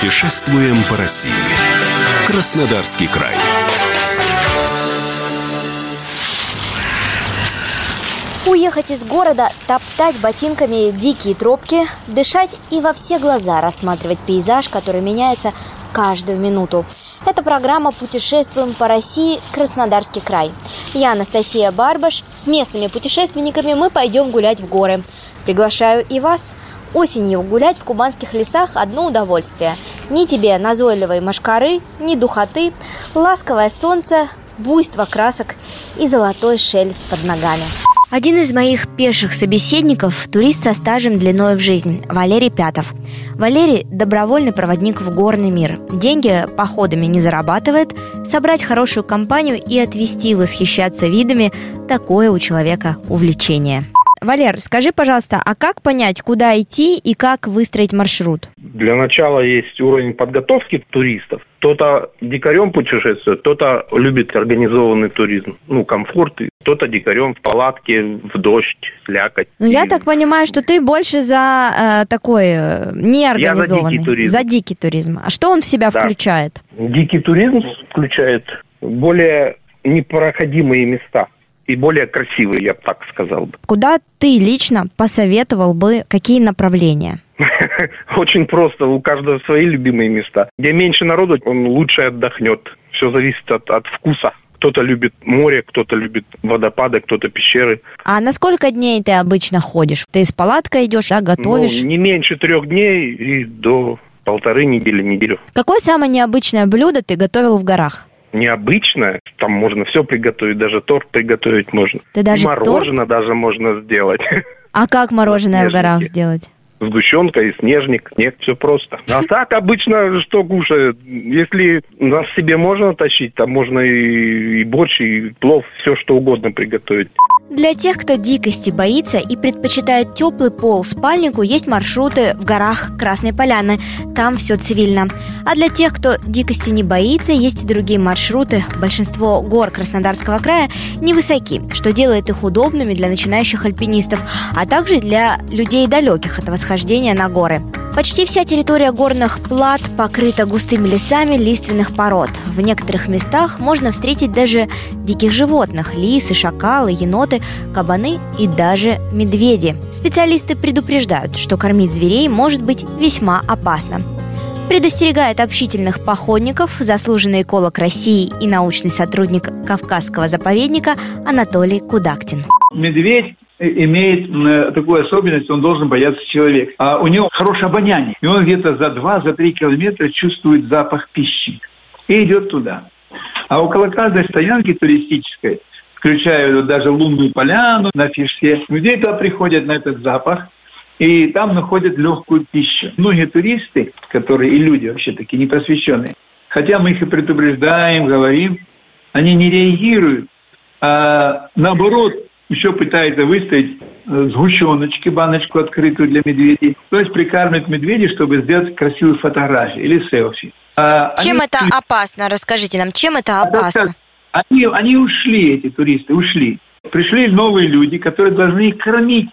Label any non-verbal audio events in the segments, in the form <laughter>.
Путешествуем по России. Краснодарский край. Уехать из города, топтать ботинками дикие тропки, дышать и во все глаза рассматривать пейзаж, который меняется каждую минуту. Это программа «Путешествуем по России. Краснодарский край». Я Анастасия Барбаш. С местными путешественниками мы пойдем гулять в горы. Приглашаю и вас. Осенью гулять в кубанских лесах – одно удовольствие. Ни тебе назойливой машкары, ни духоты, ласковое солнце, буйство красок и золотой шелест под ногами. Один из моих пеших собеседников – турист со стажем длиной в жизнь – Валерий Пятов. Валерий – добровольный проводник в горный мир. Деньги походами не зарабатывает, собрать хорошую компанию и отвести восхищаться видами – такое у человека увлечение. Валер, скажи, пожалуйста, а как понять, куда идти и как выстроить маршрут? Для начала есть уровень подготовки туристов. Кто-то дикарем путешествует, кто-то любит организованный туризм, ну, комфорт, кто-то дикарем в палатке, в дождь, слякоть. Ну, я так понимаю, что ты больше за э, такой э, неорганизованный. Я за дикий туризм. За дикий туризм. А что он в себя Да. включает? Дикий туризм включает более непроходимые места и более красивые, я бы так сказал бы. Куда ты лично посоветовал бы, какие направления? <laughs> Очень просто, у каждого свои любимые места. Где меньше народу, он лучше отдохнет. Все зависит от, от вкуса. Кто-то любит море, кто-то любит водопады, кто-то пещеры. А на сколько дней ты обычно ходишь? Ты с палаткой идешь, да, готовишь? Ну, не меньше трех дней и до полторы недели, неделю. Какое самое необычное блюдо ты готовил в горах? Необычно, там можно все приготовить, даже торт приготовить можно. Ты даже Мороженое даже можно сделать. А как мороженое в горах сделать? Сгущенка и снежник. Нет, все просто. А так обычно что кушают? Если нас себе можно тащить, там можно и, и борщ, и плов, все что угодно приготовить. Для тех, кто дикости боится и предпочитает теплый пол спальнику, есть маршруты в горах Красной Поляны. Там все цивильно. А для тех, кто дикости не боится, есть и другие маршруты. Большинство гор Краснодарского края невысоки, что делает их удобными для начинающих альпинистов, а также для людей далеких от восхождения на горы. Почти вся территория горных плат покрыта густыми лесами лиственных пород. В некоторых местах можно встретить даже диких животных – лисы, шакалы, еноты, кабаны и даже медведи. Специалисты предупреждают, что кормить зверей может быть весьма опасно. Предостерегает общительных походников заслуженный эколог России и научный сотрудник Кавказского заповедника Анатолий Кудактин. Медведь имеет м, такую особенность, он должен бояться человека. А у него хорошее обоняние. И он где-то за 2-3 километра чувствует запах пищи и идет туда. А около каждой стоянки туристической, включая даже лунную поляну на Фишке, медведи туда приходят на этот запах, и там находят легкую пищу. Многие туристы, которые и люди вообще такие непросвещенные, хотя мы их и предупреждаем, говорим, они не реагируют, а наоборот еще пытаются выставить э, сгущеночки, баночку открытую для медведей. То есть прикармливают медведей, чтобы сделать красивую фотографию или селфи. А Чем они- это опасно? Расскажите нам, чем это а опасно? Они, они ушли, эти туристы, ушли. Пришли новые люди, которые должны их кормить.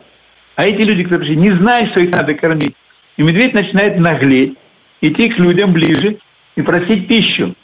А эти люди, которые пришли, не знают, что их надо кормить. И медведь начинает наглеть, идти к людям ближе и просить пищу.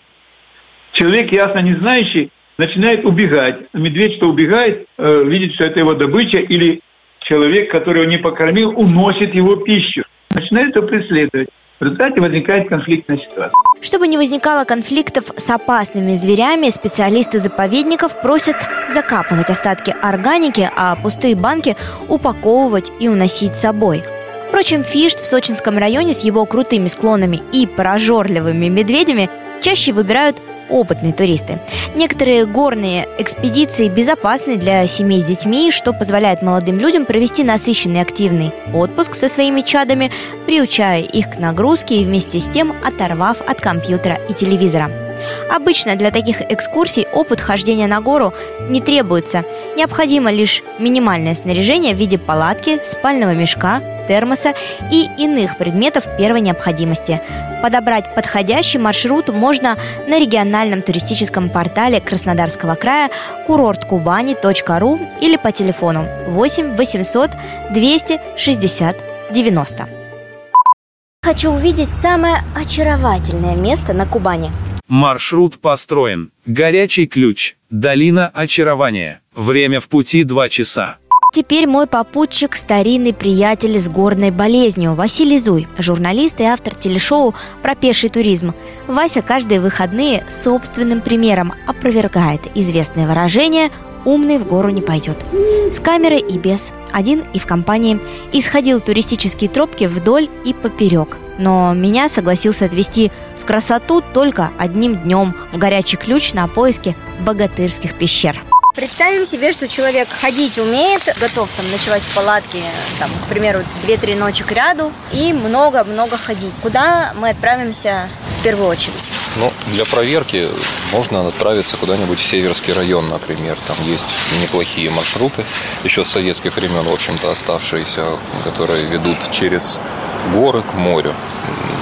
Человек, ясно не знающий, начинает убегать. Медведь, что убегает, э, видит, что это его добыча, или человек, который его не покормил, уносит его пищу. Начинает его преследовать. В результате возникает конфликтная ситуация. Чтобы не возникало конфликтов с опасными зверями, специалисты заповедников просят закапывать остатки органики, а пустые банки упаковывать и уносить с собой. Впрочем, Фишт в Сочинском районе с его крутыми склонами и прожорливыми медведями чаще выбирают опытные туристы. Некоторые горные экспедиции безопасны для семей с детьми, что позволяет молодым людям провести насыщенный активный отпуск со своими чадами, приучая их к нагрузке и вместе с тем оторвав от компьютера и телевизора. Обычно для таких экскурсий опыт хождения на гору не требуется. Необходимо лишь минимальное снаряжение в виде палатки, спального мешка, термоса и иных предметов первой необходимости. Подобрать подходящий маршрут можно на региональном туристическом портале Краснодарского края курорткубани.ру или по телефону 8 800 260 90. Хочу увидеть самое очаровательное место на Кубани. Маршрут построен. Горячий ключ. Долина очарования. Время в пути 2 часа. Теперь мой попутчик – старинный приятель с горной болезнью Василий Зуй, журналист и автор телешоу про пеший туризм. Вася каждые выходные собственным примером опровергает известное выражение «умный в гору не пойдет». С камерой и без, один и в компании, исходил туристические тропки вдоль и поперек. Но меня согласился отвезти в красоту только одним днем в горячий ключ на поиски богатырских пещер. Представим себе, что человек ходить умеет, готов там ночевать в палатке, там, к примеру, 2-3 ночи к ряду и много-много ходить. Куда мы отправимся в первую очередь? Ну, для проверки можно отправиться куда-нибудь в Северский район, например. Там есть неплохие маршруты, еще с советских времен, в общем-то, оставшиеся, которые ведут через горы к морю.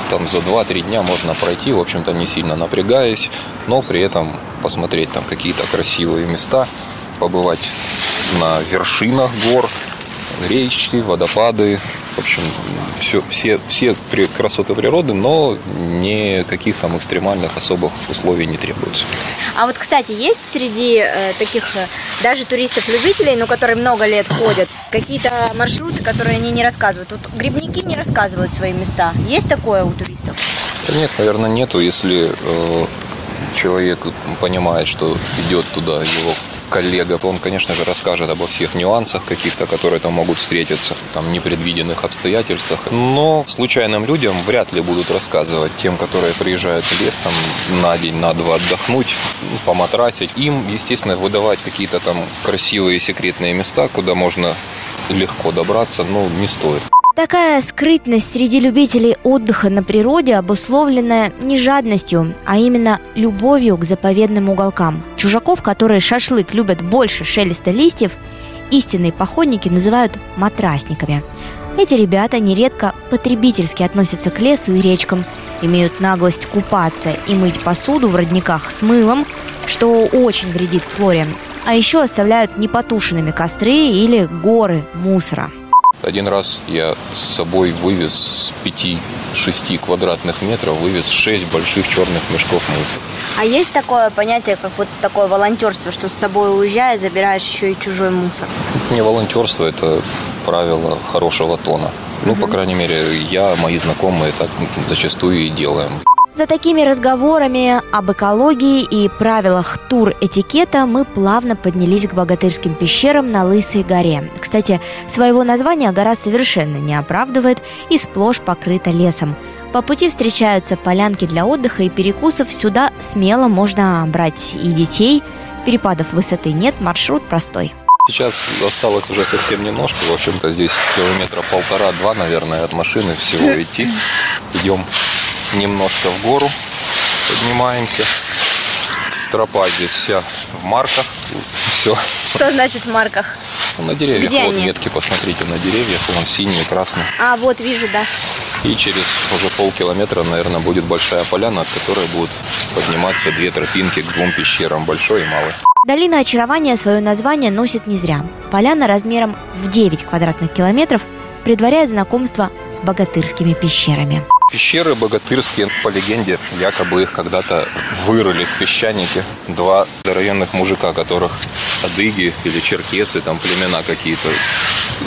Там за 2-3 дня можно пройти, в общем-то, не сильно напрягаясь, но при этом посмотреть там какие-то красивые места, побывать на вершинах гор, речки, водопады, в общем, все, все, все красоты природы, но никаких там экстремальных особых условий не требуется. А вот, кстати, есть среди э, таких э, даже туристов-любителей, ну, которые много лет ходят, какие-то маршруты, которые они не рассказывают? Вот грибники не рассказывают свои места. Есть такое у туристов? Да нет, наверное, нету. Если э, человек понимает, что идет туда его коллега, то он, конечно же, расскажет обо всех нюансах каких-то, которые там могут встретиться, там, непредвиденных обстоятельствах. Но случайным людям вряд ли будут рассказывать тем, которые приезжают в лес там на день, на два отдохнуть, ну, поматрасить. Им, естественно, выдавать какие-то там красивые секретные места, куда можно легко добраться, ну, не стоит. Такая скрытность среди любителей отдыха на природе обусловлена не жадностью, а именно любовью к заповедным уголкам. Чужаков, которые шашлык любят больше шелеста листьев, истинные походники называют матрасниками. Эти ребята нередко потребительски относятся к лесу и речкам, имеют наглость купаться и мыть посуду в родниках с мылом, что очень вредит флоре, а еще оставляют непотушенными костры или горы мусора – один раз я с собой вывез с 5-6 квадратных метров, вывез 6 больших черных мешков мусора. А есть такое понятие, как вот такое волонтерство, что с собой уезжая, забираешь еще и чужой мусор? Не волонтерство, это правило хорошего тона. Ну, угу. по крайней мере, я, мои знакомые так зачастую и делаем. За такими разговорами об экологии и правилах тур-этикета мы плавно поднялись к богатырским пещерам на Лысой горе. Кстати, своего названия гора совершенно не оправдывает и сплошь покрыта лесом. По пути встречаются полянки для отдыха и перекусов. Сюда смело можно брать и детей. Перепадов высоты нет, маршрут простой. Сейчас осталось уже совсем немножко. В общем-то, здесь километра полтора-два, наверное, от машины всего идти. Идем немножко в гору поднимаемся. Тропа здесь вся в марках. Все. Что значит в марках? Ну, на деревьях. Где вот они? метки, посмотрите, на деревьях. Вон синие, красные. А, вот вижу, да. И через уже полкилометра, наверное, будет большая поляна, от которой будут подниматься две тропинки к двум пещерам, большой и малой. Долина очарования свое название носит не зря. Поляна размером в 9 квадратных километров предваряет знакомство с богатырскими пещерами. Пещеры богатырские, по легенде, якобы их когда-то вырыли в песчанике. Два здоровенных мужика, которых адыги или черкесы, там племена какие-то,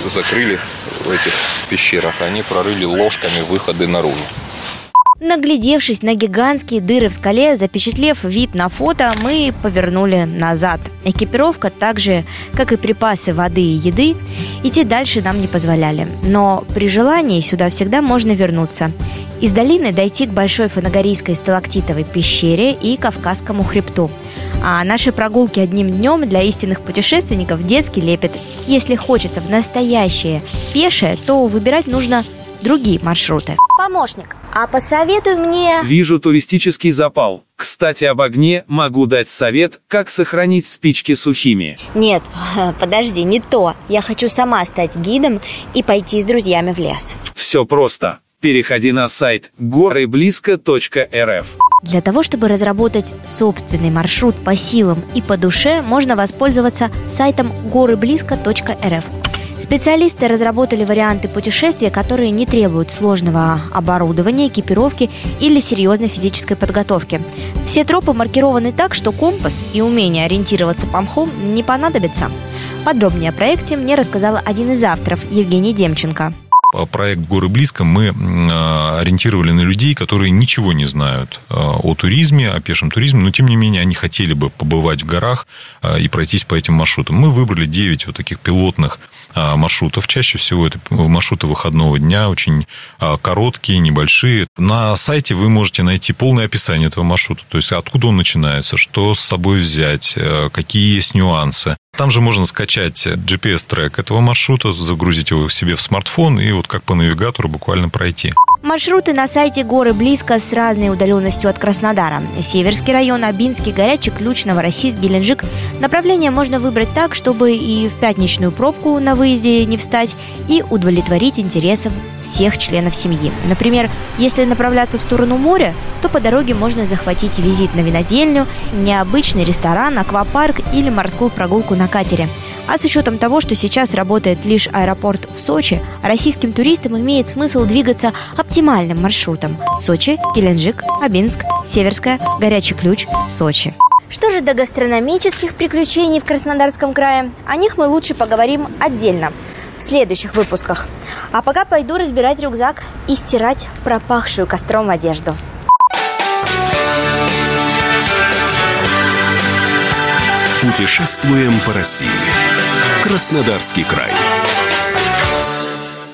закрыли в этих пещерах. Они прорыли ложками выходы наружу. Наглядевшись на гигантские дыры в скале, запечатлев вид на фото, мы повернули назад. Экипировка, так же, как и припасы воды и еды, идти дальше нам не позволяли. Но при желании сюда всегда можно вернуться. Из долины дойти к Большой Фанагорийской сталактитовой пещере и Кавказскому хребту. А наши прогулки одним днем для истинных путешественников детский лепет. Если хочется в настоящее пешее, то выбирать нужно другие маршруты. Помощник, а посоветуй мне... Вижу туристический запал. Кстати, об огне могу дать совет, как сохранить спички сухими. Нет, <laughs> подожди, не то. Я хочу сама стать гидом и пойти с друзьями в лес. Все просто. Переходи на сайт горыблизко.рф. Для того, чтобы разработать собственный маршрут по силам и по душе, можно воспользоваться сайтом горыблизко.рф. Специалисты разработали варианты путешествия, которые не требуют сложного оборудования, экипировки или серьезной физической подготовки. Все тропы маркированы так, что компас и умение ориентироваться по мху не понадобится. Подробнее о проекте мне рассказал один из авторов, Евгений Демченко проект «Горы близко» мы а, ориентировали на людей, которые ничего не знают а, о туризме, о пешем туризме, но, тем не менее, они хотели бы побывать в горах и пройтись по этим маршрутам. Мы выбрали 9 вот таких пилотных маршрутов. Чаще всего это маршруты выходного дня, очень короткие, небольшие. На сайте вы можете найти полное описание этого маршрута, то есть откуда он начинается, что с собой взять, какие есть нюансы. Там же можно скачать GPS-трек этого маршрута, загрузить его себе в смартфон и вот как по навигатору буквально пройти. Маршруты на сайте горы близко с разной удаленностью от Краснодара. Северский район, Абинский, Горячий Ключ, Новороссийск, Геленджик. Направление можно выбрать так, чтобы и в пятничную пробку на выезде не встать, и удовлетворить интересам всех членов семьи. Например, если направляться в сторону моря, то по дороге можно захватить визит на винодельню, необычный ресторан, аквапарк или морскую прогулку на катере. А с учетом того, что сейчас работает лишь аэропорт в Сочи, российским туристам имеет смысл двигаться оптимальным маршрутом. Сочи, Геленджик, Абинск, Северская, Горячий ключ, Сочи. Что же до гастрономических приключений в Краснодарском крае? О них мы лучше поговорим отдельно в следующих выпусках. А пока пойду разбирать рюкзак и стирать пропахшую костром одежду. Путешествуем по России. Краснодарский край.